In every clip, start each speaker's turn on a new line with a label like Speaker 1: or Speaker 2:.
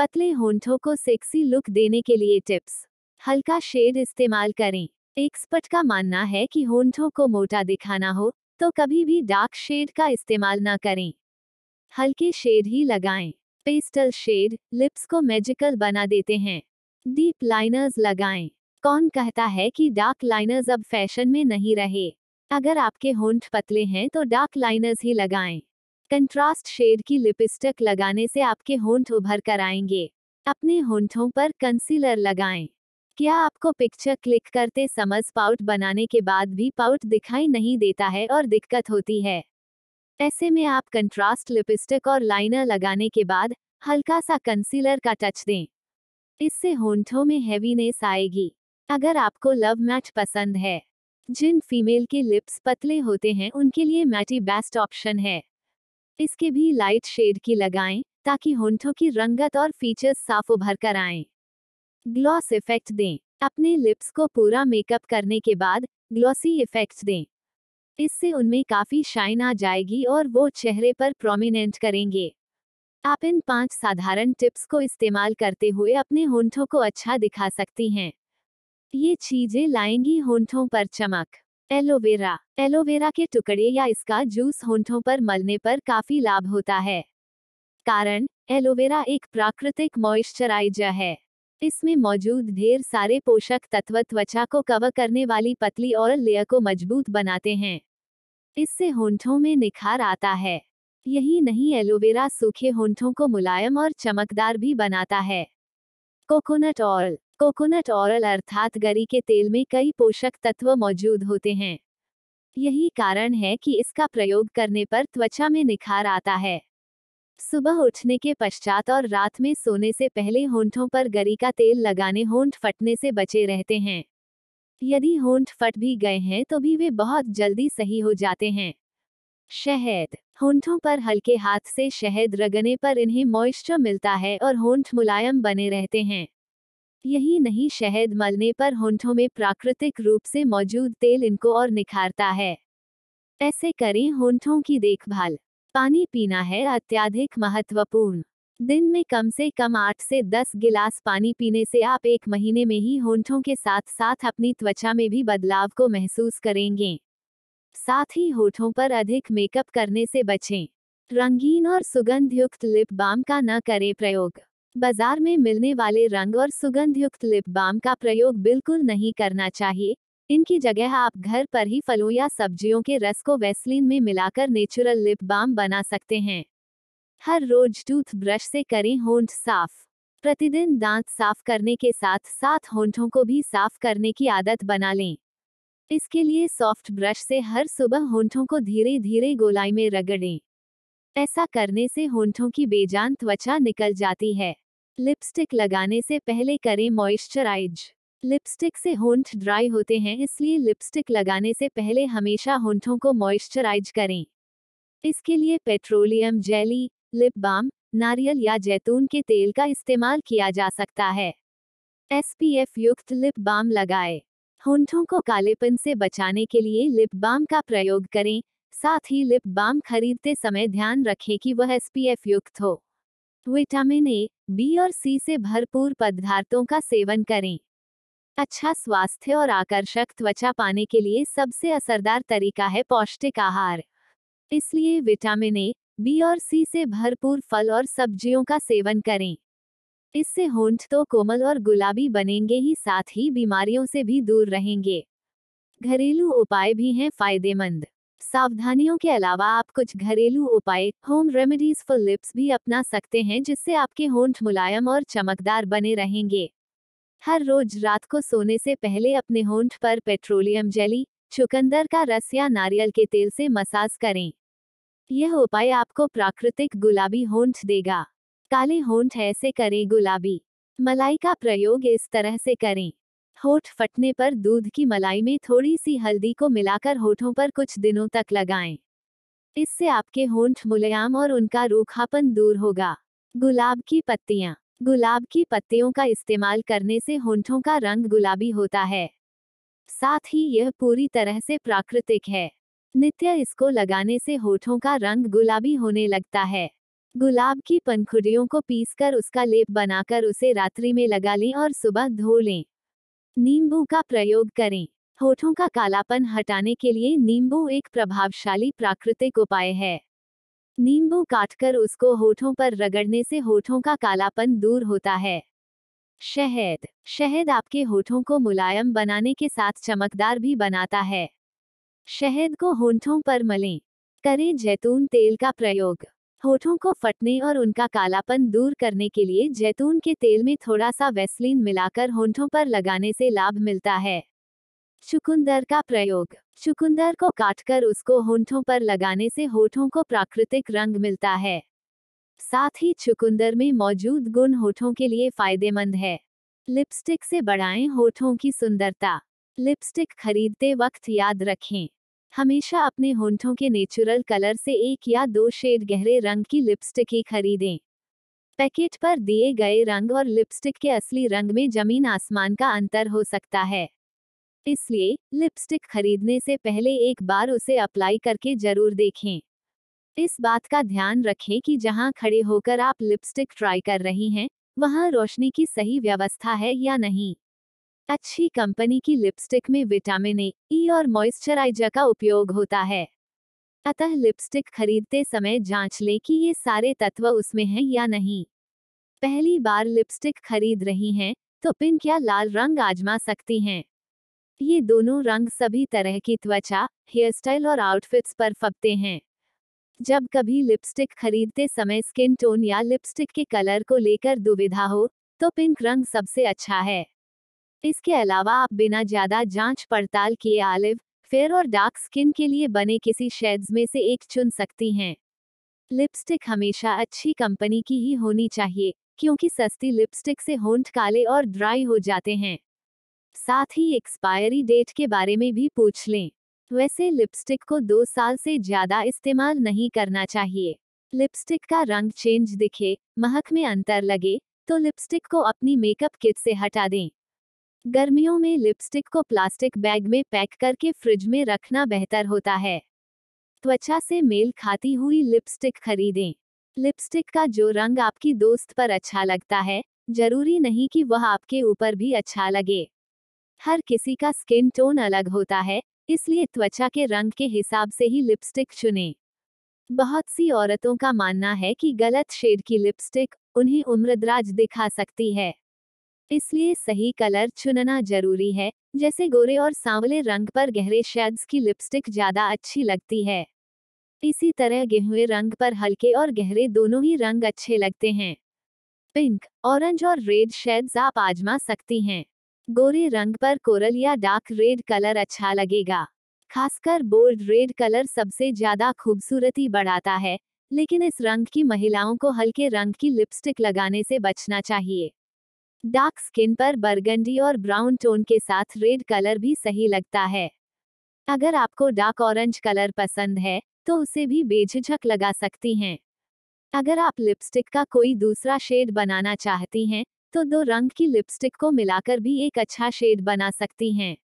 Speaker 1: पतले होंठों को sexy look देने के लिए टिप्स हल्का शेड इस्तेमाल करें. एक्सपर्ट का मानना है कि होंठों को मोटा दिखाना हो तो कभी भी डार्क शेड का इस्तेमाल ना करें। हल्के शेड ही लगाएँ। पेस्टल शेड लिप्स को मैजिकल बना देते हैं। डीप लाइनर्स लगाएँ। कौन कहता है कि डार्क लाइनर्स अब फ़ैशन में नहीं रहे? अगर आपके होंठ पतले हैं तो डार्क लाइनर्स ही लगाएँ। कंट्रास्ट शेड की लिपस्टिक लगाने से आपके होंठ उभर कर आएँगे। अपने होंठों पर कंसीलर लगाएँ। क्या आपको पिक्चर क्लिक करते समझ पाउट बनाने के बाद भी पाउट दिखाई नहीं देता है और दिक्कत होती है? ऐसे में आप कंट्रास्ट लिपस्टिक और लाइनर लगाने के बाद हल्का सा कंसीलर का टच दें। इससे होंठों में हैवीनेस आएगी। अगर आपको लव मैट पसंद है, जिन फीमेल के लिप्स पतले होते हैं उनके लिए मैटी बेस्ट ऑप्शन है। इसके भी लाइट शेड की लगाएँ, ताकि होंठों की रंगत और फीचर्स साफ़ उभर कर आएँ। ग्लॉस इफ़ेक्ट दें। अपने लिप्स को पूरा मेकअप करने के बाद ग्लॉसी इफ़ेक्ट दें। इससे उनमें काफ़ी शाइन आ जाएगी और वो चेहरे पर प्रोमिनेंट करेंगे। आप इन पाँच साधारण टिप्स को इस्तेमाल करते हुए अपने होंठों को अच्छा दिखा सकती हैं। ये चीज़ें लाएँगी होंठों पर चमक। एलोवेरा। एलोवेरा के टुकड़े या इसका जूस होंठों पर मलने पर काफ़ी लाभ होता है। कारण, एलोवेरा एक प्राकृतिक मॉइस्चराइजर है। इसमें मौजूद ढेर सारे पोषक तत्व त्वचा को कवर करने वाली पतली और लेयर को मज़बूत बनाते हैं। इससे होंठों में निखार आता है। यही नहीं, एलोवेरा सूखे होंठों को मुलायम और चमकदार भी बनाता है। Coconut oil. कोकोनट ऑयल अर्थात गरी के तेल में कई पोषक तत्व मौजूद होते हैं। यही कारण है कि इसका प्रयोग करने पर त्वचा में निखार आता है। सुबह उठने के पश्चात और रात में सोने से पहले होंठों पर गरी का तेल लगाने होंठ फटने से बचे रहते हैं। यदि होंठ फट भी गए हैं तो भी वे बहुत जल्दी सही हो जाते हैं। शहद होंठों पर हल्के हाथ से शहद रगने पर इन्हें मॉइस्चर मिलता है और होंठ मुलायम बने रहते हैं। यही नहीं, शहद मलने पर होंठों में प्राकृतिक रूप से मौजूद तेल इनको और निखारता है। ऐसे करें, होंठों की देखभाल। पानी पीना है, अत्याधिक महत्वपूर्ण। दिन में कम से कम आठ से दस गिलास पानी पीने से आप एक महीने में ही होंठों के साथ साथ अपनी त्वचा में भी बदलाव को महसूस करेंगे। साथ ही होठों पर अधिक मेकअप करने से बचें। रंगीन और सुगंधयुक्त लिप बाम का न करें प्रयोग। बाज़ार में मिलने वाले रंग और सुगंधयुक्त लिप बाम का प्रयोग बिल्कुल नहीं करना चाहिए। इनकी जगह आप घर पर ही फलों या सब्जियों के रस को वैसलीन में मिलाकर नेचुरल लिप बाम बना सकते हैं। हर रोज टूथ ब्रश से करें होंठ साफ़। प्रतिदिन दांत साफ़ करने के साथ साथ होंठों को भी साफ़ करने की आदत बना लें। इसके लिए सॉफ्ट ब्रश से हर सुबह होंठों को धीरे धीरे गोलाई में रगड़ें। ऐसा करने से होंठों की बेजान त्वचा निकल जाती है। लिपस्टिक लगाने से पहले करें मॉइस्चराइज। लिपस्टिक से होंठ ड्राई होते हैं, इसलिए लिपस्टिक लगाने से पहले हमेशा होंठों को मॉइस्चराइज करें। इसके लिए पेट्रोलियम जेली, लिप बाम, नारियल या जैतून के तेल का इस्तेमाल किया जा सकता है। एसपीएफ युक्त लिप बाम लगाए। होंठों को कालेपन से बचाने के लिए लिप बाम का प्रयोग करें। साथ ही लिप बाम खरीदते समय ध्यान रखें कि वह एसपीएफ युक्त हो। विटामिन ए, बी और सी से भरपूर पदार्थों का सेवन करें। अच्छा स्वास्थ्य और आकर्षक त्वचा पाने के लिए सबसे असरदार तरीका है पौष्टिक आहार। इसलिए विटामिन ए, बी और सी से भरपूर फल और सब्जियों का सेवन करें। इससे होंठ तो कोमल और गुलाबी बनेंगे ही, साथ ही बीमारियों से भी दूर रहेंगे। घरेलू उपाय भी हैं फ़ायदेमंद। सावधानियों के अलावा आप कुछ घरेलू उपाय होम रेमेडीज फॉर लिप्स भी अपना सकते हैं जिससे आपके होंठ मुलायम और चमकदार बने रहेंगे। हर रोज रात को सोने से पहले अपने होंठ पर पेट्रोलियम जेली, चुकंदर का रस या नारियल के तेल से मसाज करें। यह उपाय आपको प्राकृतिक गुलाबी होंठ देगा। काले होंठ ऐसे करें गुलाबी। मलाई का प्रयोग इस तरह से करें। होठ फटने पर दूध की मलाई में थोड़ी सी हल्दी को मिलाकर होठों पर कुछ दिनों तक लगाएँ। इससे आपके होंठ मुलायम और उनका रूखापन दूर होगा। गुलाब की पत्तियाँ। गुलाब की पत्तियों का इस्तेमाल करने से होंठों का रंग गुलाबी होता है। साथ ही यह पूरी तरह से प्राकृतिक है। नित्य इसको लगाने से होठों का रंग गुलाबी होने लगता है। गुलाब की पंखुड़ियों को पीसकर उसका लेप बनाकर उसे रात्रि में लगा लें और सुबह धो लें। नींबू का प्रयोग करें। होठों का कालापन हटाने के लिए नींबू एक प्रभावशाली प्राकृतिक उपाय है। नींबू काटकर उसको होठों पर रगड़ने से होठों का कालापन दूर होता है। शहद। शहद आपके होठों को मुलायम बनाने के साथ चमकदार भी बनाता है। शहद को होठों पर मलें। करें जैतून तेल का प्रयोग। होठों को फटने और उनका कालापन दूर करने के लिए जैतून के तेल में थोड़ा सा वैसलीन मिलाकर होठों पर लगाने से लाभ मिलता है। चुकुंदर का प्रयोग। चुकुंदर को काटकर उसको होठों पर लगाने से होठों को प्राकृतिक रंग मिलता है। साथ ही चुकुंदर में मौजूद गुण होठों के लिए फ़ायदेमंद है। लिपस्टिक से बढ़ाएँ होठों की सुंदरता। लिपस्टिक खरीदते वक्त याद रखें। हमेशा अपने होंठों के नेचुरल कलर से एक या दो शेड गहरे रंग की लिपस्टिक ही खरीदें। पैकेट पर दिए गए रंग और लिपस्टिक के असली रंग में ज़मीन आसमान का अंतर हो सकता है। इसलिए, लिपस्टिक खरीदने से पहले एक बार उसे अप्लाई करके ज़रूर देखें। इस बात का ध्यान रखें कि जहाँ खड़े होकर आप लिपस्टिक ट्राई कर रही हैं, वहाँ रोशनी की सही व्यवस्था है या नहीं। अच्छी कंपनी की लिपस्टिक में विटामिन ए, ई और मॉइस्चराइजर का उपयोग होता है। अतः लिपस्टिक खरीदते समय जाँच लें कि ये सारे तत्व उसमें हैं या नहीं। पहली बार लिपस्टिक खरीद रही हैं तो पिंक या लाल रंग आजमा सकती हैं? ये दोनों रंग सभी तरह की त्वचा हेयर स्टाइल और आउटफिट्स पर फबते हैं। जब कभी लिपस्टिक खरीदते समय स्किन टोन या लिपस्टिक के कलर को लेकर दुविधा हो तो पिंक रंग सबसे अच्छा है। इसके अलावा आप बिना ज़्यादा जाँच पड़ताल किए आलिव फेयर और डार्क स्किन के लिए बने किसी शेड्स में से एक चुन सकती हैं। लिपस्टिक हमेशा अच्छी कंपनी की ही होनी चाहिए, क्योंकि सस्ती लिपस्टिक से होंठ काले और ड्राई हो जाते हैं। साथ ही एक्सपायरी डेट के बारे में भी पूछ लें। वैसे लिपस्टिक को दो साल से ज़्यादा इस्तेमाल नहीं करना चाहिए। लिपस्टिक का रंग चेंज दिखे, महक में अंतर लगे तो लिपस्टिक को अपनी मेकअप किट से हटा दें। गर्मियों में लिपस्टिक को प्लास्टिक बैग में पैक करके फ्रिज में रखना बेहतर होता है। त्वचा से मेल खाती हुई लिपस्टिक खरीदें। लिपस्टिक का जो रंग आपकी दोस्त पर अच्छा लगता है, ज़रूरी नहीं कि वह आपके ऊपर भी अच्छा लगे। हर किसी का स्किन टोन अलग होता है, इसलिए त्वचा के रंग के हिसाब से ही लिपस्टिक चुनें। बहुत सी औरतों का मानना है कि गलत शेड की लिपस्टिक उन्हें उम्रदराज दिखा सकती है। इसलिए सही कलर चुनना ज़रूरी है, जैसे गोरे और सांवले रंग पर गहरे शेड्स की लिपस्टिक ज़्यादा अच्छी लगती है। इसी तरह गेहुए रंग पर हल्के और गहरे दोनों ही रंग अच्छे लगते हैं। पिंक, ऑरेंज और रेड शेड्स आप आजमा सकती हैं। गोरे रंग पर कोरल या डार्क रेड कलर अच्छा लगेगा। खासकर बोल्ड रेड कलर सबसे ज़्यादा खूबसूरती बढ़ाता है, लेकिन इस रंग की महिलाओं को हल्के रंग की लिपस्टिक लगाने से बचना चाहिए। डार्क स्किन पर बर्गंडी और ब्राउन टोन के साथ रेड कलर भी सही लगता है। अगर आपको डार्क ऑरेंज कलर पसंद है तो उसे भी बेझिझक लगा सकती हैं। अगर आप लिपस्टिक का कोई दूसरा शेड बनाना चाहती हैं तो दो रंग की लिपस्टिक को मिलाकर भी एक अच्छा शेड बना सकती हैं।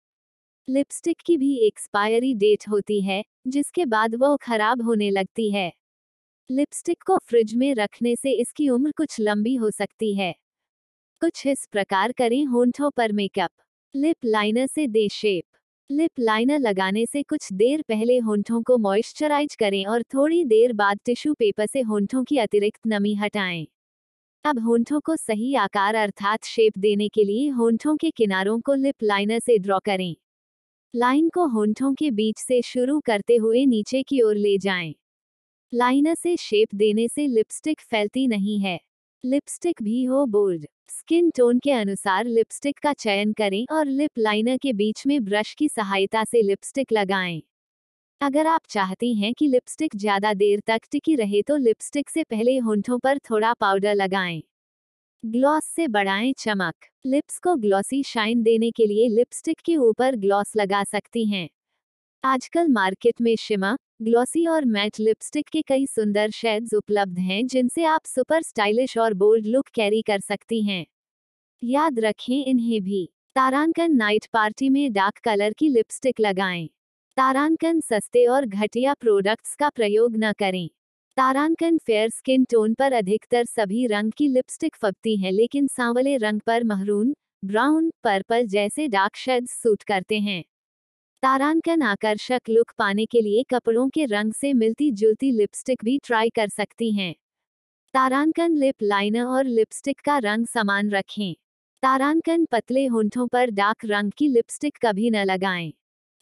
Speaker 1: लिपस्टिक की भी एक्सपायरी डेट होती है, जिसके बाद वह खराब होने लगती है। लिपस्टिक को फ्रिज में रखने से इसकी उम्र कुछ लंबी हो सकती है। कुछ इस प्रकार करें होंठों पर मेकअप। लिप लाइनर से दे शेप। लिप लाइनर लगाने से कुछ देर पहले होंठों को मॉइस्चराइज करें और थोड़ी देर बाद टिश्यू पेपर से होंठों की अतिरिक्त नमी हटाएँ। अब होंठों को सही आकार अर्थात शेप देने के लिए होंठों के किनारों को लिप लाइनर से ड्रॉ करें। लाइन को होंठों के बीच से शुरू करते हुए नीचे की ओर ले जाएँ। लाइनर से शेप देने से लिपस्टिक फैलती नहीं है। लिपस्टिक भी हो बोल्ड स्किन टोन के अनुसार लिपस्टिक का चयन करें और लिप लाइनर के बीच में ब्रश की सहायता से लिपस्टिक लगाएँ। अगर आप चाहती हैं कि लिपस्टिक ज़्यादा देर तक टिकी रहे तो लिपस्टिक से पहले होंठों पर थोड़ा पाउडर लगाएँ। ग्लॉस से बढ़ाएँ चमक लिप्स को ग्लॉसी शाइन देने के लिए लिपस्टिक के ऊपर ग्लॉस लगा सकती हैं आजकल मार्केट में शिमा, ग्लॉसी और मैट लिपस्टिक के कई सुंदर शेड्स उपलब्ध हैं जिनसे आप सुपर स्टाइलिश और बोल्ड लुक कैरी कर सकती हैं। याद रखें इन्हें भी। तारांकन नाइट पार्टी में डार्क कलर की लिपस्टिक लगाएँ। तारांकन सस्ते और घटिया प्रोडक्ट्स का प्रयोग न करें। तारांकन फेयर स्किन टोन पर अधिकतर सभी रंग की लिपस्टिक फबती हैं लेकिन सांवले रंग पर महरून ब्राउन, पर्पल जैसे डार्क शेड्स सूट करते हैं। तारांकन आकर्षक लुक पाने के लिए कपड़ों के रंग से मिलती जुलती लिपस्टिक भी ट्राई कर सकती हैं। तारांकन लिप लाइनर और लिपस्टिक का रंग समान रखें। तारांकन पतले होंठों पर डार्क रंग की लिपस्टिक कभी न लगाएँ।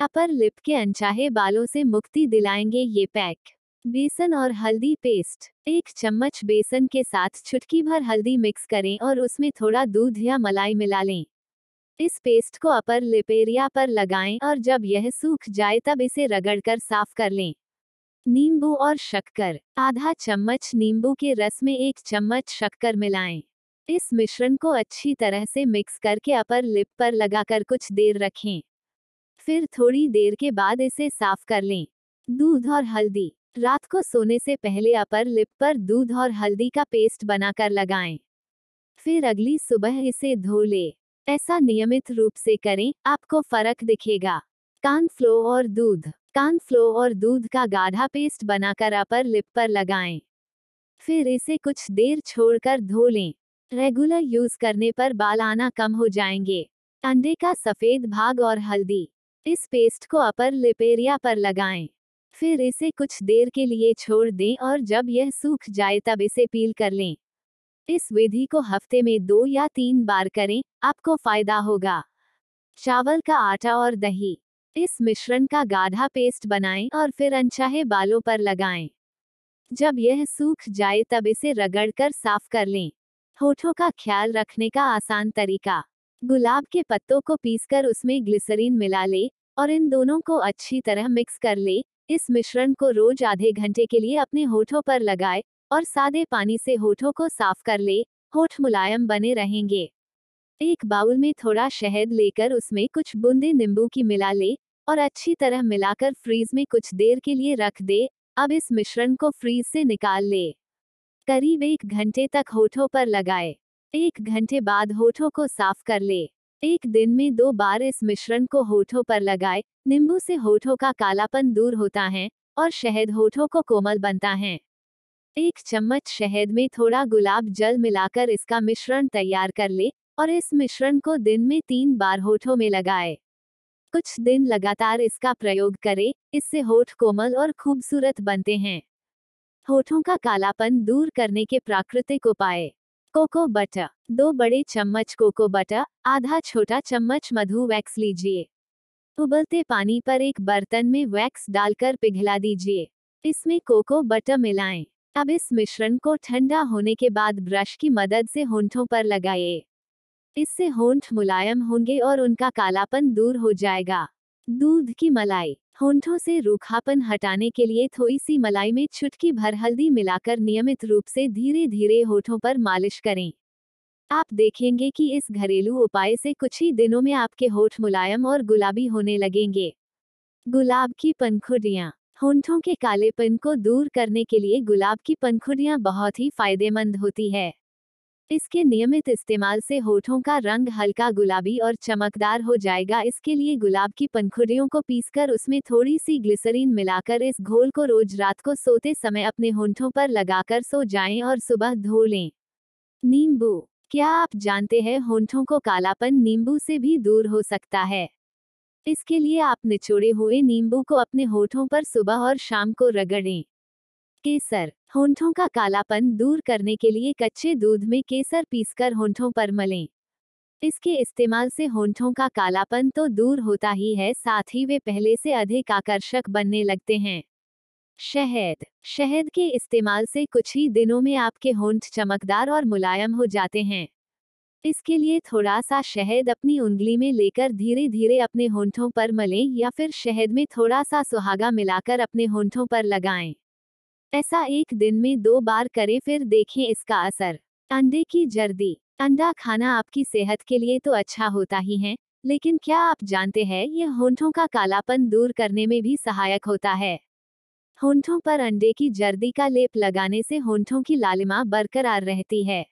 Speaker 1: अपर लिप के अनचाहे बालों से मुक्ति दिलाएँगे ये पैक। बेसन और हल्दी पेस्ट। एक चम्मच बेसन के साथ छुटकी भर हल्दी मिक्स करें और उसमें थोड़ा दूध या मलाई मिला लें। इस पेस्ट को अपर लिप एरिया पर लगाएँ और जब यह सूख जाए तब इसे रगड़कर साफ़ कर लें। नींबू और शक्कर। आधा चम्मच नींबू के रस में एक चम्मच शक्कर मिलाएँ। इस मिश्रण को अच्छी तरह से मिक्स करके अपर लिप पर लगाकर कुछ देर रखें। फिर थोड़ी देर के बाद इसे साफ़ कर लें। दूध और हल्दी। रात को सोने से पहले अपर लिप पर दूध और हल्दी का पेस्ट बनाकर लगाएँ। फिर अगली सुबह इसे धो ले। ऐसा नियमित रूप से करें, आपको फ़र्क दिखेगा। कान फ्लो और दूध। कान फ्लो और दूध का गाढ़ा पेस्ट बनाकर अपर लिप पर लगाएँ। फिर इसे कुछ देर छोड़कर धो लें। रेगुलर यूज़ करने पर बाल आना कम हो जाएँगे। अंडे का सफ़ेद भाग और हल्दी। इस पेस्ट को अपर लिप एरिया पर लगाएँ। फिर इसे कुछ देर के लिए छोड़ दें और जब यह सूख जाए तब इसे पील कर लें। इस विधि को हफ़्ते में दो या तीन बार करें, आपको फ़ायदा होगा। चावल का आटा और दही। इस मिश्रण का गाढ़ा पेस्ट बनाएँ और फिर अनचाहे बालों पर लगाएँ। जब यह सूख जाए तब इसे रगड़कर साफ़ कर लें। होठों का ख्याल रखने का आसान तरीका। गुलाब के पत्तों को पीसकर उसमें ग्लिसरीन मिला ले और इन दोनों को अच्छी तरह मिक्स कर ले। इस मिश्रण को रोज आधे घंटे के लिए अपने होठों पर लगाए और सादे पानी से होठों को साफ़ कर ले, होठ मुलायम बने रहेंगे। एक बाउल में थोड़ा शहद लेकर उसमें कुछ बूंदे नींबू की मिला ले और अच्छी तरह मिलाकर फ्रीज में कुछ देर के लिए रख दे, अब इस मिश्रण को फ्रीज से निकाल ले। करीब एक घंटे तक होठों पर लगाए। एक घंटे बाद होठों को साफ़ कर ले। एक दिन में दो बार इस मिश्रण को होठों पर लगाए, नींबू से होठों का कालापन दूर होता है और शहद होठों को कोमल बनता है। एक चम्मच शहद में थोड़ा गुलाब जल मिलाकर इसका मिश्रण तैयार कर ले और इस मिश्रण को दिन में तीन बार होठों में लगाए। कुछ दिन लगातार इसका प्रयोग करें, इससे होठ कोमल और खूबसूरत बनते हैं। होठों का कालापन दूर करने के प्राकृतिक उपाय। कोको बटर, दो बड़े चम्मच कोको बटर, आधा छोटा चम्मच मधु वैक्स लीजिए। उबलते पानी पर एक बर्तन में वैक्स डालकर पिघला दीजिए। इसमें कोको बटर मिलाएँ। अब इस मिश्रण को ठंडा होने के बाद ब्रश की मदद से होंठों पर लगाइए इससे होंठ मुलायम होंगे और उनका कालापन दूर हो जाएगा। दूध की मलाई। होंठों से रूखापन हटाने के लिए थोड़ी सी मलाई में छुटकी भर हल्दी मिलाकर नियमित रूप से धीरे धीरे होठों पर मालिश करें। आप देखेंगे कि इस घरेलू उपाय से कुछ ही दिनों में आपके होठ मुलायम और गुलाबी होने लगेंगे। गुलाब की पंखुड़ियाँ। होंठों के कालेपन को दूर करने के लिए गुलाब की पंखुड़ियाँ बहुत ही फ़ायदेमंद होती है। इसके नियमित इस्तेमाल से होठों का रंग हल्का गुलाबी और चमकदार हो जाएगा। इसके लिए गुलाब की पंखुड़ियों को पीसकर उसमें थोड़ी सी ग्लिसरीन मिलाकर इस घोल को रोज रात को सोते समय अपने होंठों पर लगाकर सो जाएँ और सुबह धो लें। नींबू, क्या आप जानते हैं होंठों को कालापन नींबू से भी दूर हो सकता है? इसके लिए आप निचोड़े हुए नींबू को अपने होठों पर सुबह और शाम को रगड़ें। केसर, होंठों का कालापन दूर करने के लिए कच्चे दूध में केसर पीसकर होंठों पर मलें। इसके इस्तेमाल से होंठों का कालापन तो दूर होता ही है, साथ ही वे पहले से अधिक आकर्षक बनने लगते हैं। शहद शहद के इस्तेमाल से कुछ ही दिनों में आपके होंठ चमकदार और मुलायम हो जाते हैं। इसके लिए थोड़ा सा शहद अपनी उंगली में लेकर धीरे धीरे अपने होंठों पर मलें या फिर शहद में थोड़ा सा सुहागा मिलाकर अपने होंठों पर लगाएँ। ऐसा एक दिन में दो बार करें फिर देखें इसका असर। अंडे की जर्दी। अंडा खाना आपकी सेहत के लिए तो अच्छा होता ही है, लेकिन क्या आप जानते हैं यह होंठों का कालापन दूर करने में भी सहायक होता है? होंठों पर अंडे की जर्दी का लेप लगाने से होंठों की लालिमा बरकरार रहती है।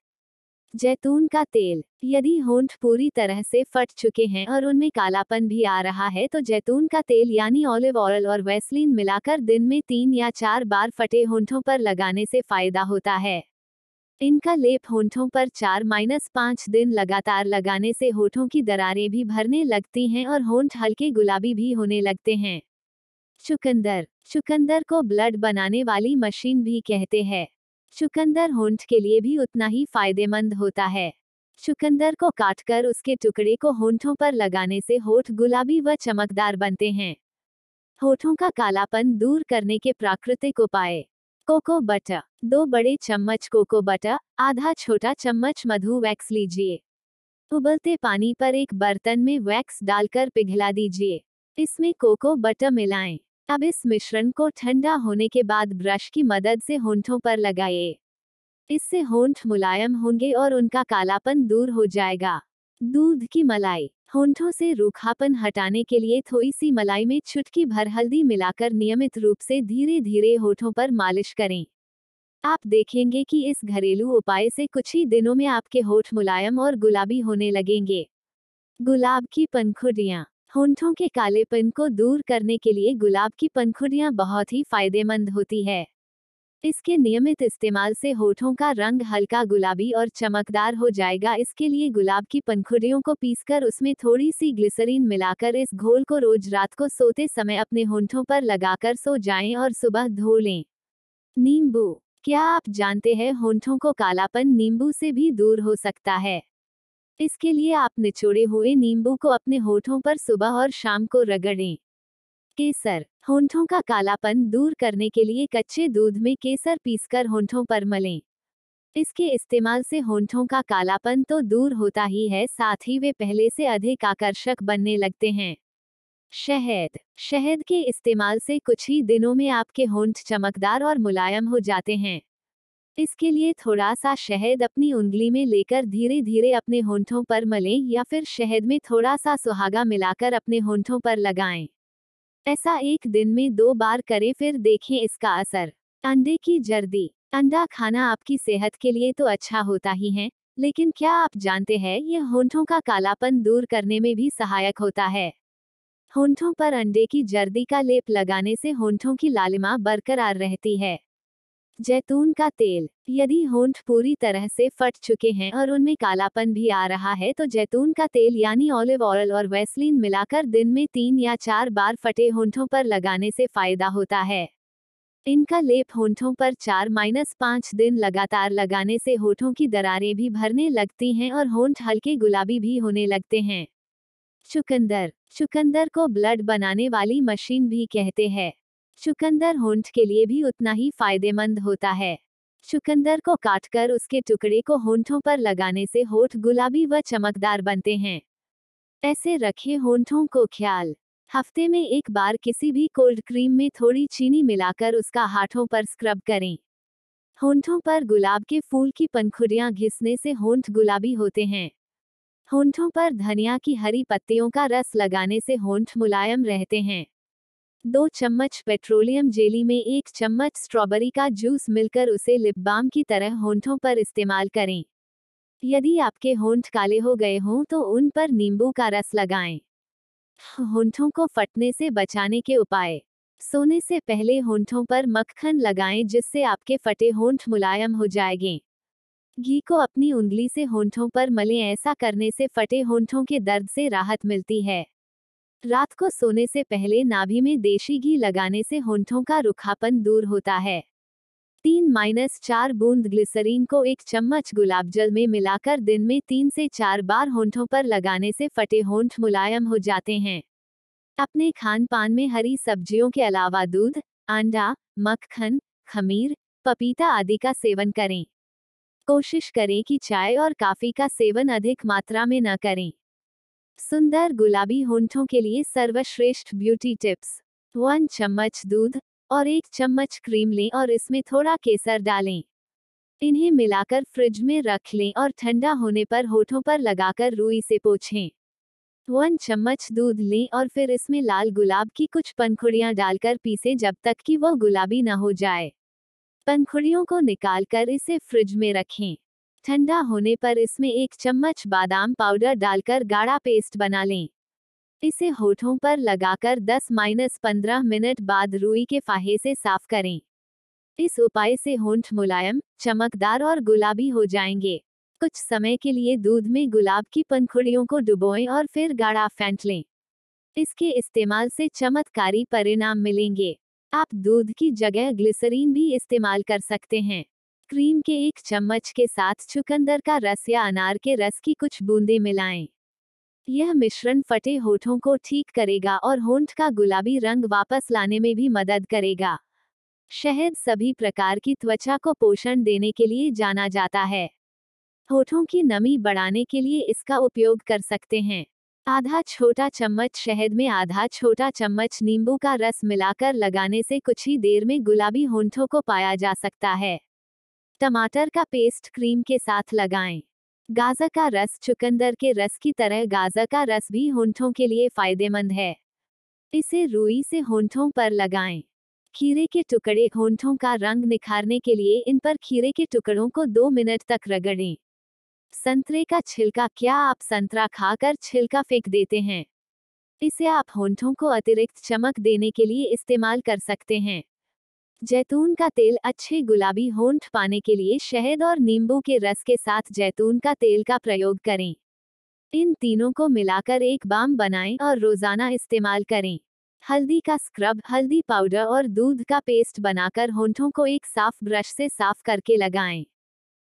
Speaker 1: जैतून का तेल। यदि होंठ पूरी तरह से फट चुके हैं और उनमें कालापन भी आ रहा है तो जैतून का तेल यानी ऑलिव ऑयल और वैसलीन मिलाकर दिन में तीन या चार बार फटे होंठों पर लगाने से फ़ायदा होता है। इनका लेप होंठों पर चार माइनस पाँच दिन लगातार लगाने से होठों की दरारें भी भरने लगती हैं और होंठ हल्के गुलाबी भी होने लगते हैं। चुकंदर। चुकंदर को ब्लड बनाने वाली मशीन भी कहते हैं। चुकंदर होंठ के लिए भी उतना ही फ़ायदेमंद होता है। चुकंदर को काटकर उसके टुकड़े को होंठों पर लगाने से होठ गुलाबी व चमकदार बनते हैं। होठों का कालापन दूर करने के प्राकृतिक उपाय। कोको बटर, दो बड़े चम्मच कोको बटर, आधा छोटा चम्मच मधु वैक्स लीजिए। उबलते पानी पर एक बर्तन में वैक्स डालकर पिघला दीजिए। इसमें कोको बटर मिलाएँ। अब इस मिश्रण को ठंडा होने के बाद ब्रश की मदद से होंठों पर लगाइए इससे होंठ मुलायम होंगे और उनका कालापन दूर हो जाएगा। दूध की मलाई। होंठों से रूखापन हटाने के लिए थोड़ी सी मलाई में चुटकी भर हल्दी मिलाकर नियमित रूप से धीरे धीरे होठों पर मालिश करें। आप देखेंगे कि इस घरेलू उपाय से कुछ ही दिनों में आपके होठ मुलायम और गुलाबी होने लगेंगे। गुलाब की पंखुड़ियाँ। होंठों के कालेपन को दूर करने के लिए गुलाब की पंखुड़ियाँ बहुत ही फ़ायदेमंद होती है। इसके नियमित इस्तेमाल से होठों का रंग हल्का गुलाबी और चमकदार हो जाएगा। इसके लिए गुलाब की पंखुड़ियों को पीसकर उसमें थोड़ी सी ग्लिसरीन मिलाकर इस घोल को रोज रात को सोते समय अपने होंठों पर लगाकर सो जाएँ और सुबह धो लें। नींबू, क्या आप जानते हैं होंठों को कालापन नींबू से भी दूर हो सकता है? इसके लिए आप निचोड़े हुए नींबू को अपने होठों पर सुबह और शाम को रगड़ें। केसर, होंठों का कालापन दूर करने के लिए कच्चे दूध में केसर पीसकर होंठों पर मलें। इसके इस्तेमाल से होंठों का कालापन तो दूर होता ही है, साथ ही वे पहले से अधिक आकर्षक बनने लगते हैं। शहद शहद के इस्तेमाल से कुछ ही दिनों में आपके होंठ चमकदार और मुलायम हो जाते हैं। इसके लिए थोड़ा सा शहद अपनी उंगली में लेकर धीरे धीरे अपने होंठों पर मलें या फिर शहद में थोड़ा सा सुहागा मिलाकर अपने होंठों पर लगाएँ। ऐसा एक दिन में दो बार करें फिर देखें इसका असर। अंडे की जर्दी। अंडा खाना आपकी सेहत के लिए तो अच्छा होता ही है, लेकिन क्या आप जानते हैं ये होंठों का कालापन दूर करने में भी सहायक होता है? होंठों पर अंडे की जर्दी का लेप लगाने से होंठों की लालिमा बरकरार रहती है। जैतून का तेल। यदि होंठ पूरी तरह से फट चुके हैं और उनमें कालापन भी आ रहा है तो जैतून का तेल यानी ऑलिव ऑयल और वैसलीन मिलाकर दिन में तीन या चार बार फटे होंठों पर लगाने से फ़ायदा होता है। इनका लेप होंठों पर चार माइनस पाँच दिन लगातार लगाने से होठों की दरारें भी भरने लगती हैं और होंठ हल्के गुलाबी भी होने लगते हैं। चुकंदर। चुकंदर को ब्लड बनाने वाली मशीन भी कहते हैं। चुकंदर होंठ के लिए भी उतना ही फ़ायदेमंद होता है। चुकंदर को काटकर उसके टुकड़े को होंठों पर लगाने से होठ गुलाबी व चमकदार बनते हैं। ऐसे रखे होंठों को ख्याल। हफ़्ते में एक बार किसी भी कोल्ड क्रीम में थोड़ी चीनी मिलाकर उसका हाथों पर स्क्रब करें। होंठों पर गुलाब के फूल की पंखुड़ियाँ घिसने से होंठ गुलाबी होते हैं। होंठों पर धनिया की हरी पत्तियों का रस लगाने से होंठ मुलायम रहते हैं। दो चम्मच पेट्रोलियम जेली में एक चम्मच स्ट्रॉबेरी का जूस मिलकर उसे लिप बाम की तरह होंठों पर इस्तेमाल करें। यदि आपके होंठ काले हो गए हों तो उन पर नींबू का रस लगाएँ। होंठों को फटने से बचाने के उपाय। सोने से पहले होंठों पर मक्खन लगाएँ, जिससे आपके फटे होंठ मुलायम हो जाएँगे। घी को अपनी उंगली से होंठों पर मलें, ऐसा करने से फटे होंठों के दर्द से राहत मिलती है। रात को सोने से पहले नाभि में देशी घी लगाने से होंठों का रुखापन दूर होता है। तीन माइनस चार बूंद ग्लिसरीन को एक चम्मच गुलाब जल में मिलाकर दिन में तीन से चार बार होंठों पर लगाने से फटे होंठ मुलायम हो जाते हैं। अपने खान पान में हरी सब्जियों के अलावा दूध, अंडा, मक्खन, खमीर, पपीता आदि का सेवन करें। कोशिश करें कि चाय और काफ़ी का सेवन अधिक मात्रा में न करें। सुंदर गुलाबी होंठों के लिए सर्वश्रेष्ठ ब्यूटी टिप्स। वन चम्मच दूध और एक चम्मच क्रीम लें और इसमें थोड़ा केसर डालें। इन्हें मिलाकर फ्रिज में रख लें और ठंडा होने पर होठों पर लगाकर रुई से पोछें। वन चम्मच दूध लें और फिर इसमें लाल गुलाब की कुछ पंखुड़ियाँ डालकर पीसें जब तक कि वह गुलाबी न हो जाए। पंखुड़ियों को निकालकर इसे फ्रिज में रखें। ठंडा होने पर इसमें एक चम्मच बादाम पाउडर डालकर गाढ़ा पेस्ट बना लें। इसे होठों पर लगाकर 10-15 मिनट बाद रुई के फाहे से साफ़ करें। इस उपाय से होंठ मुलायम, चमकदार और गुलाबी हो जाएँगे। कुछ समय के लिए दूध में गुलाब की पंखुड़ियों को डुबोएँ और फिर गाढ़ा फेंट लें। इसके इस्तेमाल से चमत्कारी परिणाम मिलेंगे। आप दूध की जगह ग्लिसरीन भी इस्तेमाल कर सकते हैं। क्रीम के एक चम्मच के साथ चुकंदर का रस या अनार के रस की कुछ बूंदें मिलाएँ। यह मिश्रण फटे होठों को ठीक करेगा और होंठ का गुलाबी रंग वापस लाने में भी मदद करेगा। शहद सभी प्रकार की त्वचा को पोषण देने के लिए जाना जाता है। होठों की नमी बढ़ाने के लिए इसका उपयोग कर सकते हैं। आधा छोटा चम्मच शहद में आधा छोटा चम्मच नींबू का रस मिलाकर लगाने से कुछ ही देर में गुलाबी होंठों को पाया जा सकता है। टमाटर का पेस्ट क्रीम के साथ लगाएँ। गाजर का रस चुकंदर के रस की तरह गाजर का रस भी होंठों के लिए फ़ायदेमंद है। इसे रुई से होंठों पर लगाएँ। खीरे के टुकड़े होंठों का रंग निखारने के लिए इन पर खीरे के टुकड़ों को दो मिनट तक रगड़ें। संतरे का छिलका, क्या आप संतरा खाकर छिलका फेंक देते हैं? इसे आप होंठों को अतिरिक्त चमक देने के लिए इस्तेमाल कर सकते हैं। जैतून का तेल अच्छे गुलाबी होंठ पाने के लिए शहद और नींबू के रस के साथ जैतून का तेल का प्रयोग करें। इन तीनों को मिलाकर एक बाम बनाएँ और रोज़ाना इस्तेमाल करें। हल्दी का स्क्रब, हल्दी पाउडर और दूध का पेस्ट बनाकर होंठों को एक साफ़ ब्रश से साफ़ करके लगाएँ।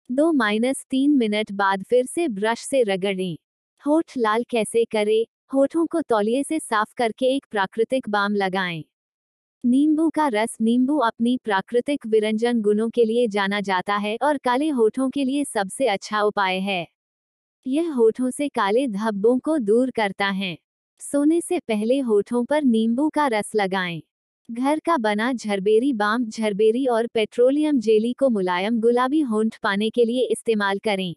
Speaker 1: दो माइनस तीन मिनट बाद फिर से ब्रश से रगड़ें। होठ लाल कैसे करें? होठों को तौलिए से साफ़ करके एक प्राकृतिक बाम लगाएँ। नींबू का रस नींबू अपनी प्राकृतिक विरंजन गुणों के लिए जाना जाता है और काले होठों के लिए सबसे अच्छा उपाय है। यह होठों से काले धब्बों को दूर करता है। सोने से पहले होठों पर नींबू का रस लगाएँ। घर का बना झरबेरी बाम झरबेरी और पेट्रोलियम जेली को मुलायम गुलाबी होंठ पाने के लिए इस्तेमाल करें।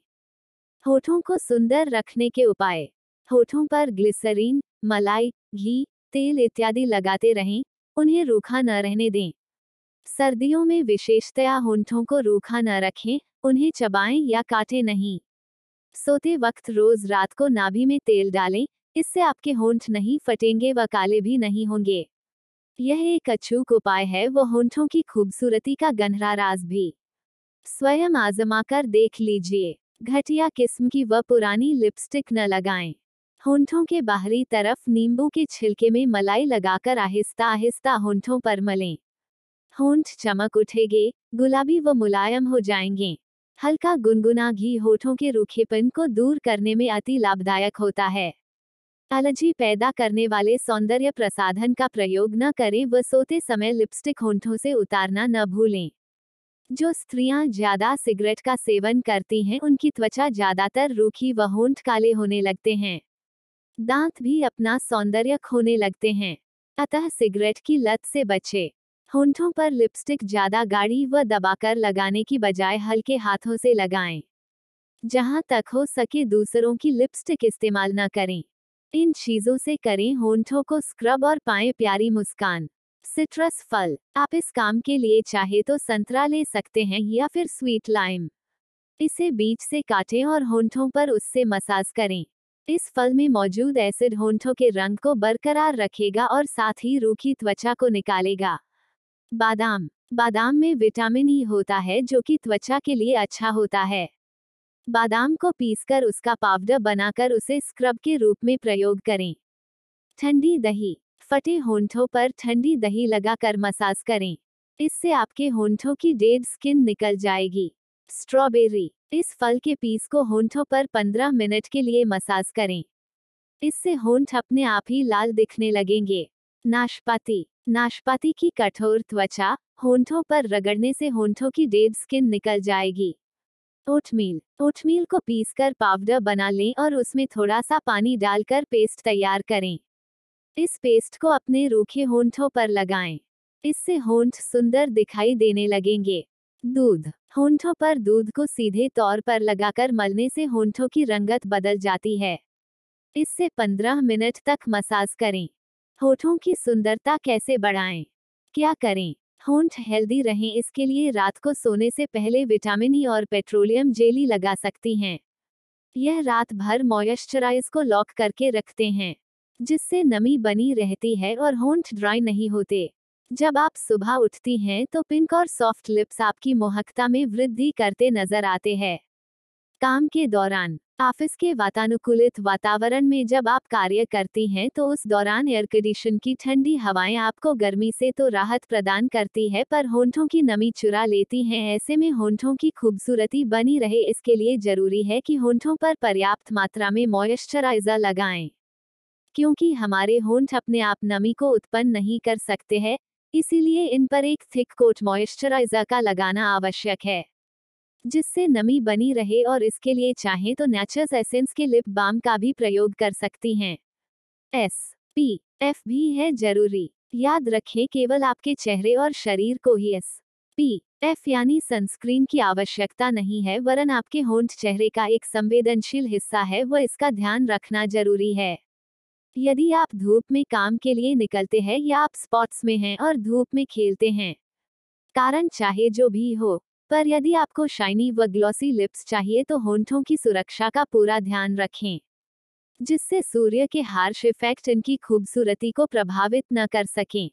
Speaker 1: होठों को सुंदर रखने के उपाय। होठों पर ग्लिसरीन, मलाई, घी, तेल इत्यादि लगाते रहें। उन्हें रूखा न रहने दें। सर्दियों में विशेषतया होंठों को रूखा न रखें, उन्हें चबाएँ या काटें नहीं। सोते वक्त रोज रात को नाभि में तेल डालें, इससे आपके होंठ नहीं फटेंगे व काले भी नहीं होंगे। यह एक अचूक उपाय है, वो होंठों की खूबसूरती का गहरा राज भी। स्वयं आजमा कर देख लीजिए, घटिया किस्म की व पुरानी लिपस्टिक न लगाएँ। होंठों के बाहरी तरफ़ नींबू के छिलके में मलाई लगाकर आहिस्ता आहिस्ता होंठों पर मलें। होंठ चमक उठेगे, गुलाबी व मुलायम हो जाएँगे। हल्का गुनगुना घी होठों के रूखेपन को दूर करने में अति लाभदायक होता है। एलर्जी पैदा करने वाले सौंदर्य प्रसाधन का प्रयोग न करें व सोते समय लिपस्टिक होंठों से उतारना न भूलें। जो स्त्रियाँ ज़्यादा सिगरेट का सेवन करती हैं, उनकी त्वचा ज़्यादातर रूखी व होंठ काले होने लगते हैं। दांत भी अपना सौंदर्य खोने लगते हैं। अतः सिगरेट की लत से बचे। होंठों पर लिपस्टिक ज़्यादा गाढ़ी व दबाकर लगाने की बजाय हल्के हाथों से लगाएँ। जहाँ तक हो सके दूसरों की लिपस्टिक इस्तेमाल न करें। इन चीज़ों से करें होंठों को स्क्रब और पाए प्यारी मुस्कान। सिट्रस फल, आप इस काम के लिए चाहे तो संतरा ले सकते हैं या फिर स्वीट लाइम। इसे बीच से काटें और होंठों पर उससे मसाज करें। इस फल में मौजूद एसिड होंठों के रंग को बरकरार रखेगा और साथ ही रूखी त्वचा को निकालेगा। बादाम। बादाम में विटामिन ई होता है जो कि त्वचा के लिए अच्छा होता है। बादाम को पीसकर उसका पाउडर बनाकर उसे स्क्रब के रूप में प्रयोग करें। ठंडी दही। फटे होंठों पर ठंडी दही लगाकर मसाज करें। इससे आपके होंठों की डेड स्किन निकल जाएगी। स्ट्रॉबेरी, इस फल के पीस को होंठों पर 15 मिनट के लिए मसाज करें। इससे होंठ अपने आप ही लाल दिखने लगेंगे। नाशपाती नाशपाती की कठोर त्वचा होंठों पर रगड़ने से होंठों की डेड स्किन निकल जाएगी। ओटमील ओटमील को पीसकर पाउडर बना लें और उसमें थोड़ा सा पानी डालकर पेस्ट तैयार करें। इस पेस्ट को अपने रूखे होंठों पर लगाएँ। इससे होंठ सुंदर दिखाई देने लगेंगे। दूध होंठों पर दूध को सीधे तौर पर लगाकर मलने से होंठों की रंगत बदल जाती है। इससे 15 मिनट तक मसाज करें। होठों की सुंदरता कैसे बढ़ाएँ? क्या करें? होंठ हेल्दी रहें इसके लिए रात को सोने से पहले विटामिन ई और पेट्रोलियम जेली लगा सकती हैं। यह रात भर मॉइस्चराइज को लॉक करके रखते हैं, जिससे नमी बनी रहती है और होंठ ड्राई नहीं होते। जब आप सुबह उठती हैं तो पिंक और सॉफ्ट लिप्स आपकी मोहकता में वृद्धि करते नज़र आते हैं। काम के दौरान, ऑफ़िस के वातानुकूलित वातावरण में जब आप कार्य करती हैं तो उस दौरान एयर कंडीशन की ठंडी हवाएँ आपको गर्मी से तो राहत प्रदान करती है, पर होंठों की नमी चुरा लेती हैं। ऐसे में होंठों की खूबसूरती बनी रहे, इसके लिए ज़रूरी है कि होंठों पर पर्याप्त मात्रा में मॉइस्चराइजर लगाएँ। क्योंकि हमारे होंठ अपने आप नमी को उत्पन्न नहीं कर सकते हैं इसीलिए इन पर एक थिक कोट मॉइस्चराइजर का लगाना आवश्यक है, जिससे नमी बनी रहे और इसके लिए चाहें तो नेचर्स एसेंस के लिप बाम का भी प्रयोग कर सकती हैं। एस पी एफ़ भी है ज़रूरी। याद रखें, केवल आपके चेहरे और शरीर को ही एस पी एफ़ यानी सनस्क्रीन की आवश्यकता नहीं है, वरन आपके होंठ चेहरे का एक संवेदनशील हिस्सा है, वह इसका ध्यान रखना ज़रूरी है। यदि आप धूप में काम के लिए निकलते हैं या आप स्पॉट्स में हैं और धूप में खेलते हैं, कारण चाहे जो भी हो, पर यदि आपको शाइनी व ग्लॉसी लिप्स चाहिए तो होंठों की सुरक्षा का पूरा ध्यान रखें, जिससे सूर्य के हार्श इफ़ेक्ट इनकी खूबसूरती को प्रभावित न कर सकें।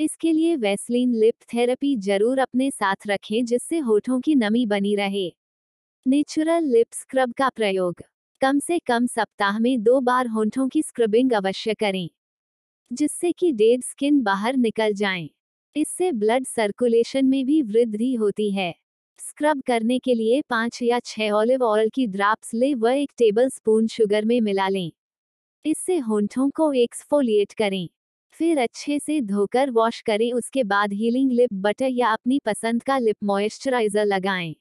Speaker 1: इसके लिए वेस्लिन लिप थेरेपी ज़रूर अपने साथ रखें जिससे होठों की नमी बनी रहे। नेचुरल लिप स्क्रब का प्रयोग कम से कम सप्ताह में दो बार होंठों की स्क्रबिंग अवश्य करें, जिससे कि डेड स्किन बाहर निकल जाए। इससे ब्लड सर्कुलेशन में भी वृद्धि होती है। स्क्रब करने के लिए पाँच या छह ऑलिव ऑयल की ड्राप्स ले व एक टेबल स्पून शुगर में मिला लें। इससे होंठों को एक्सफोलिएट करें। फिर अच्छे से धोकर वॉश करें। उसके बाद हीलिंग लिप बटर या अपनी पसंद का लिप मॉइस्चराइजर लगाएँ।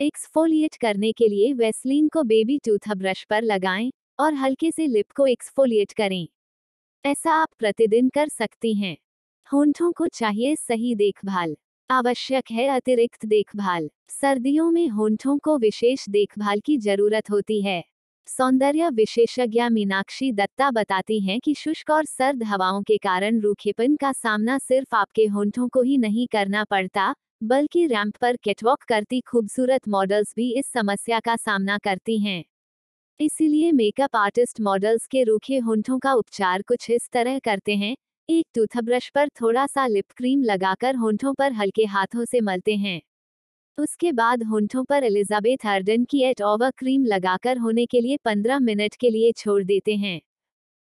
Speaker 1: एक्सफोलिएट करने के लिए वेस्लिन को बेबी टूथ ब्रश पर लगाएँ और हल्के से लिप को एक्सफोलिएट करें। ऐसा आप प्रतिदिन कर सकती हैं। होंठों को चाहिए सही देखभाल। आवश्यक है अतिरिक्त देखभाल। सर्दियों में होंठों को विशेष देखभाल की ज़रूरत होती है। सौंदर्य विशेषज्ञ मीनाक्षी दत्ता बताती हैं कि शुष्क और सर्द हवाओं के कारण रूखेपन का सामना सिर्फ़ आपके होंठों को ही नहीं करना पड़ता बल्कि रैंप पर कैटवॉक करती खूबसूरत मॉडल्स भी इस समस्या का सामना करती हैं। इसीलिए मेकअप आर्टिस्ट मॉडल्स के रूखे होंठों का उपचार कुछ इस तरह करते हैं। एक टूथब्रश पर थोड़ा सा लिप क्रीम लगाकर होंठों पर हल्के हाथों से मलते हैं। उसके बाद होंठों पर एलिजाबेथ अर्डन की एट ओवर क्रीम लगाकर होने के लिए 15 मिनट के लिए छोड़ देते हैं।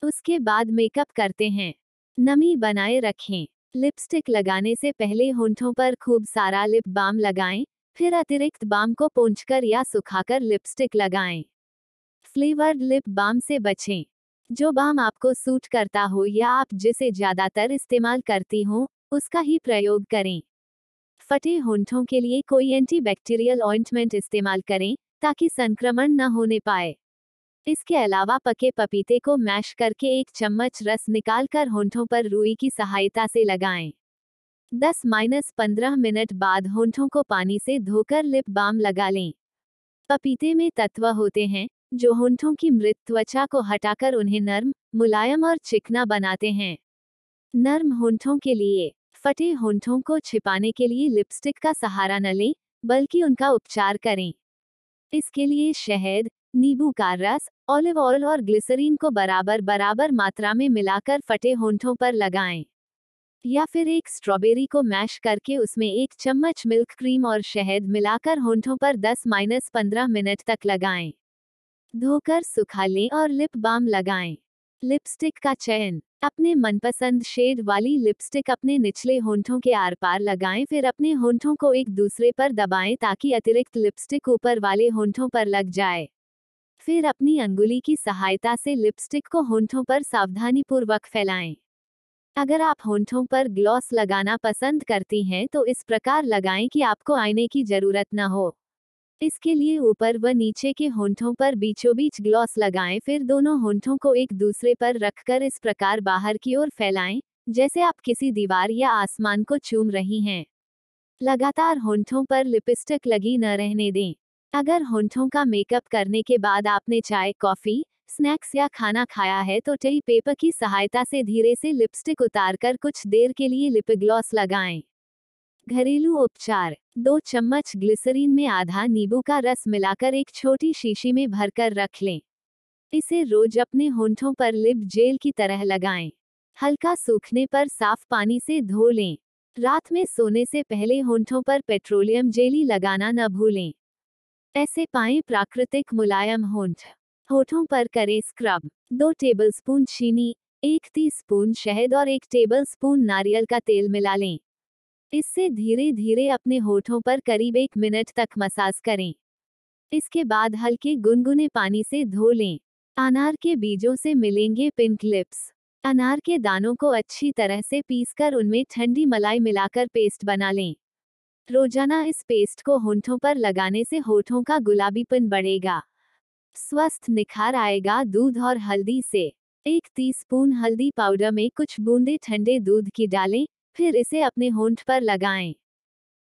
Speaker 1: उसके बाद मेकअप करते हैं। नमी बनाए रखें। लिपस्टिक लगाने से पहले होंठों पर खूब सारा लिप बाम लगाएँ, फिर अतिरिक्त बाम को पोंछकर या सुखाकर लिपस्टिक लगाएँ। फ्लेवर्ड लिप बाम से बचें। जो बाम आपको सूट करता हो या आप जिसे ज़्यादातर इस्तेमाल करती हो, उसका ही प्रयोग करें। फटे होंठों के लिए कोई एंटीबैक्टीरियल ऑइंटमेंट इस्तेमाल करें, ताकि संक्रमण न होने पाए। इसके अलावा पके पपीते को मैश करके एक चम्मच रस निकालकर होंठों पर रुई की सहायता से लगाएँ। 10 माइनस पंद्रह मिनट बाद होंठों को पानी से धोकर लिप बाम लगा लें। पपीते में तत्व होते हैं, जो होंठों की मृत त्वचा को हटाकर उन्हें नर्म, मुलायम और चिकना बनाते हैं। नर्म होंठों के लिए, फटे होंठों को छिपाने के लिए लिपस्टिक का सहारा न लें, बल्कि उनका उपचार करें। इसके लिए शहद, नींबू का रस ऑलिव ऑयल और ग्लिसरीन को बराबर बराबर मात्रा में मिलाकर फटे होंठों पर लगाएँ। या फिर एक स्ट्रॉबेरी को मैश करके उसमें एक चम्मच मिल्क क्रीम और शहद मिलाकर होंठों पर 10 माइनस पंद्रह मिनट तक लगाएँ। धोकर सुखा लें और लिप बाम लगाएँ। लिपस्टिक का चयन। अपने मनपसंद शेड वाली लिपस्टिक अपने निचले होंठों के आर पार लगाएँ, फिर अपने होंठों को एक दूसरे पर दबाएँ ताकि अतिरिक्त लिपस्टिक ऊपर वाले होंठों पर लग जाए। फिर अपनी अंगुली की सहायता से लिपस्टिक को होंठों पर सावधानीपूर्वक फैलाएँ। अगर आप होंठों पर ग्लॉस लगाना पसंद करती हैं तो इस प्रकार लगाएँ कि आपको आईने की ज़रूरत न हो। इसके लिए ऊपर व नीचे के होंठों पर बीचों बीच ग्लॉस लगाएँ, फिर दोनों होंठों को एक दूसरे पर रखकर इस प्रकार बाहर की ओर फैलाएँ, जैसे आप किसी दीवार या आसमान को चूम रही हैं। लगातार होंठों पर लिपस्टिक लगी न रहने दें। अगर होंठों का मेकअप करने के बाद आपने चाय, कॉफ़ी, स्नैक्स या खाना खाया है तो टी पेपर की सहायता से धीरे से लिपस्टिक उतारकर कुछ देर के लिए लिप ग्लॉस लगाएँ। घरेलू उपचार। दो चम्मच ग्लिसरीन में आधा नींबू का रस मिलाकर एक छोटी शीशी में भरकर रख लें। इसे रोज अपने होंठों पर लिप जेल की तरह लगाएँ। हल्का सूखने पर साफ़ पानी से धो लें। रात में सोने से पहले होंठों पर पेट्रोलियम जेली लगाना न भूलें। ऐसे पाएँ प्राकृतिक मुलायम होंठ। होठों पर करें स्क्रब। दो टेबलस्पून चीनी, एक टीस्पून शहद और एक टेबलस्पून नारियल का तेल मिला लें। इससे धीरे धीरे अपने होठों पर करीब एक मिनट तक मसाज करें। इसके बाद हल्के गुनगुने पानी से धो लें। अनार के बीजों से मिलेंगे पिंक लिप्स अनार के दानों को अच्छी तरह से पीसकर उनमें ठंडी मलाई मिलाकर पेस्ट बना लें। रोज़ाना इस पेस्ट को होंठों पर लगाने से होठों का गुलाबीपन बढ़ेगा। स्वस्थ निखार आएगा दूध और हल्दी से। एक टीस्पून हल्दी पाउडर में कुछ बूंदे ठंडे दूध की डालें, फिर इसे अपने होंठ पर लगाएँ।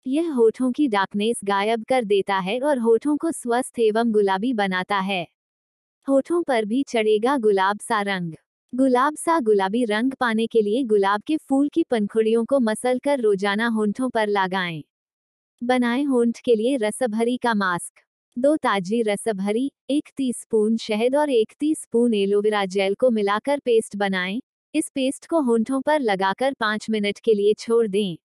Speaker 1: यह होठों की डार्कनेस गायब कर देता है और होठों को स्वस्थ एवं गुलाबी बनाता है। होठों पर भी चढ़ेगा गुलाब सा रंग। गुलाब सा गुलाबी रंग पाने के लिए गुलाब के फूल की पंखुड़ियों को मसल कर रोज़ाना होंठों पर लगाएँ। बनाएँ होंठ के लिए रसभरी का मास्क। दो ताजी रसभरी, एक टीस्पून शहद और एक टीस्पून एलोवेरा जेल को मिलाकर पेस्ट बनाएँ। इस पेस्ट को होंठों पर लगाकर पाँच मिनट के लिए छोड़ दें।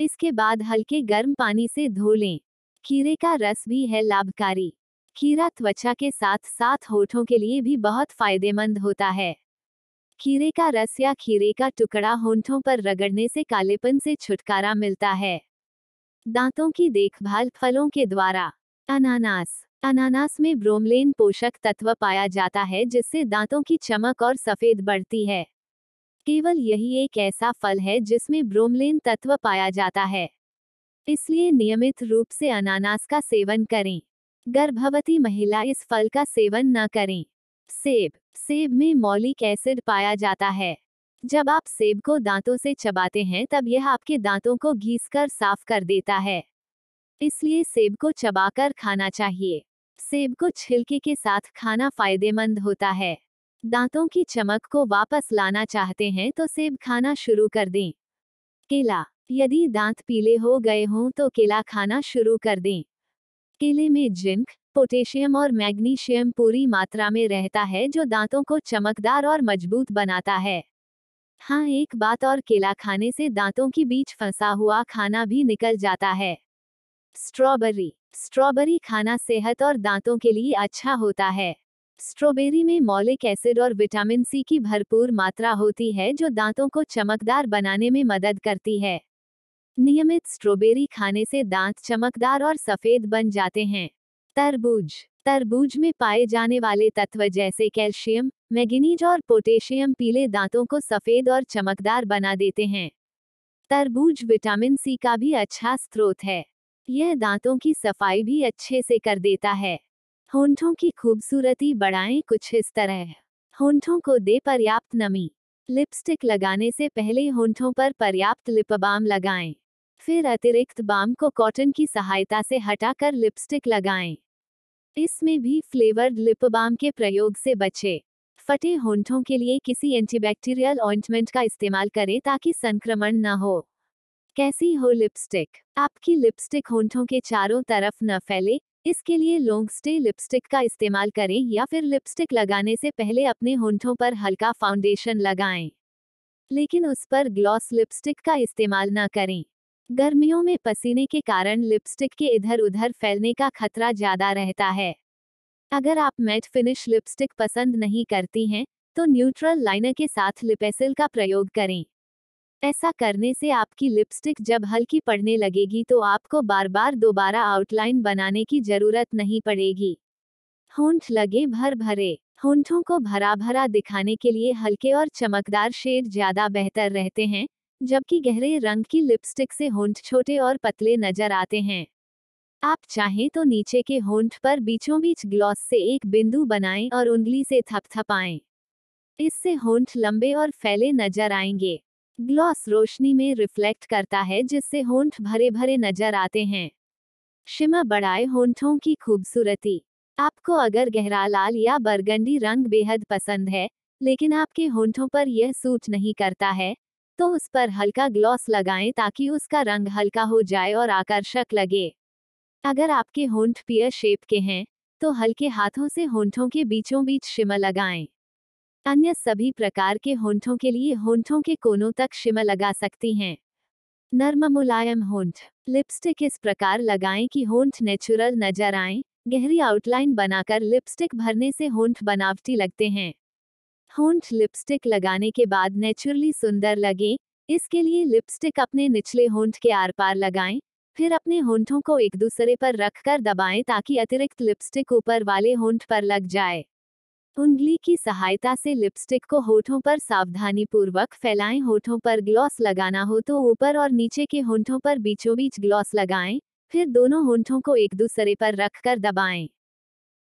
Speaker 1: इसके बाद हल्के गर्म पानी से धो लें। खीरे का रस भी है लाभकारी। खीरा त्वचा के साथ साथ होठों के लिए भी बहुत फ़ायदेमंद होता है। खीरे का रस या खीरे का टुकड़ा होंठों पर रगड़ने से कालेपन से छुटकारा मिलता है। दांतों की देखभाल फलों के द्वारा। अनानास। अनानास में ब्रोमलेन पोषक तत्व पाया जाता है, जिससे दांतों की चमक और सफ़ेद बढ़ती है। केवल यही एक ऐसा फल है, जिसमें ब्रोमलेन तत्व पाया जाता है। इसलिए नियमित रूप से अनानास का सेवन करें। गर्भवती महिला इस फल का सेवन न करें। सेब। सेब में मौलिक एसिड पाया जाता है। जब आप सेब को दांतों से चबाते हैं, तब यह आपके दांतों को घीस कर साफ़ कर देता है। इसलिए सेब को चबाकर खाना चाहिए। सेब को छिलके के साथ खाना फ़ायदेमंद होता है। दांतों की चमक को वापस लाना चाहते हैं तो सेब खाना शुरू कर दें। केला, यदि दांत पीले हो गए हों तो केला खाना शुरू कर दें। केले में जिंक, पोटेशियम और मैग्नीशियम पूरी मात्रा में रहता है, जो दांतों को चमकदार और मज़बूत बनाता है। हाँ एक बात और, केला खाने से दांतों के बीच फंसा हुआ खाना भी निकल जाता है। स्ट्रॉबेरी। स्ट्रॉबेरी खाना सेहत और दांतों के लिए अच्छा होता है। स्ट्रॉबेरी में मौलिक एसिड और विटामिन सी की भरपूर मात्रा होती है, जो दांतों को चमकदार बनाने में मदद करती है। नियमित स्ट्रॉबेरी खाने से दांत चमकदार और सफ़ेद बन जाते हैं। तरबूज। तरबूज में पाए जाने वाले तत्व जैसे कैल्शियम मैग्नीज और पोटेशियम पीले दांतों को सफ़ेद और चमकदार बना देते हैं। तरबूज विटामिन सी का भी अच्छा स्रोत है। यह दांतों की सफ़ाई भी अच्छे से कर देता है। होंठों की खूबसूरती बढ़ाएँ कुछ इस तरह। होंठों को दे पर्याप्त नमी। लिपस्टिक लगाने से पहले होंठों पर पर्याप्त लिप बाम लगाएँ। फिर अतिरिक्त बाम को कॉटन की सहायता से हटाकर लिपस्टिक लगाएँ। इसमें भी फ्लेवर्ड लिप बाम के प्रयोग से बचे। फटे होंठों के लिए किसी एंटीबैक्टीरियल ऑइंटमेंट का इस्तेमाल करें ताकि संक्रमण न हो। कैसी हो लिपस्टिक आपकी लिपस्टिक होंठों के चारों तरफ़ न फैले, इसके लिए लॉन्ग स्टे लिपस्टिक का इस्तेमाल करें या फिर लिपस्टिक लगाने से पहले अपने होंठों पर हल्का फाउंडेशन लगाएँ। लेकिन उस पर ग्लॉस लिपस्टिक का इस्तेमाल न करें। गर्मियों में पसीने के कारण लिपस्टिक के इधर उधर फैलने का खतरा ज़्यादा रहता है। अगर आप मैट फिनिश लिपस्टिक पसंद नहीं करती हैं तो न्यूट्रल लाइनर के साथ लिपेसिल का प्रयोग करें। ऐसा करने से आपकी लिपस्टिक जब हल्की पड़ने लगेगी तो आपको बार बार दोबारा आउटलाइन बनाने की ज़रूरत नहीं पड़ेगी। होंठ लगे भर भरे होंठों को भरा भरा दिखाने के लिए हल्के और चमकदार शेड ज़्यादा बेहतर रहते हैं, जबकि गहरे रंग की लिपस्टिक से होंठ छोटे और पतले नज़र आते हैं। आप चाहें तो नीचे के होंठ पर बीचों बीच ग्लॉस से एक बिंदु बनाएँ और उंगली से थपथपाएँ। इससे होंठ लंबे और फैले नज़र आएँगे। ग्लॉस रोशनी में रिफ्लेक्ट करता है जिससे होंठ भरे भरे नज़र आते हैं। शिमा बढ़ाए होंठों की खूबसूरती। आपको अगर गहरा लाल या बरगंडी रंग बेहद पसंद है, लेकिन आपके होंठों पर यह सूट नहीं करता है तो उस पर हल्का ग्लॉस लगाएँ ताकि उसका रंग हल्का हो जाए और आकर्षक लगे। अगर आपके होंठ पियर शेप के हैं तो हल्के हाथों से होंठों के बीचों बीच शिमर लगाएँ। अन्य सभी प्रकार के होंठों के लिए होंठों के कोनों तक शिमर लगा सकती हैं। नर्म मुलायम होंठ। लिपस्टिक इस प्रकार लगाएँ कि होंठ नेचुरल नज़र आए, गहरी आउटलाइन बनाकर लिपस्टिक भरने से होंठ बनावटी लगते हैं। होंठ लिपस्टिक लगाने के बाद नेचुरली सुंदर लगे, इसके लिए लिपस्टिक अपने निचले होंठ के आर पार लगाएँ फिर अपने होंठों को एक दूसरे पर रखकर दबाएँ ताकि अतिरिक्त लिपस्टिक ऊपर वाले होंठ पर लग जाए। उंगली की सहायता से लिपस्टिक को होठों पर सावधानी पूर्वक फैलाएँ। होठों पर ग्लॉस लगाना हो तो ऊपर और नीचे के होंठों पर बीचों बीच ग्लॉस लगाएँ। फिर दोनों होंठों को एक दूसरे पर रखकर दबाएँ।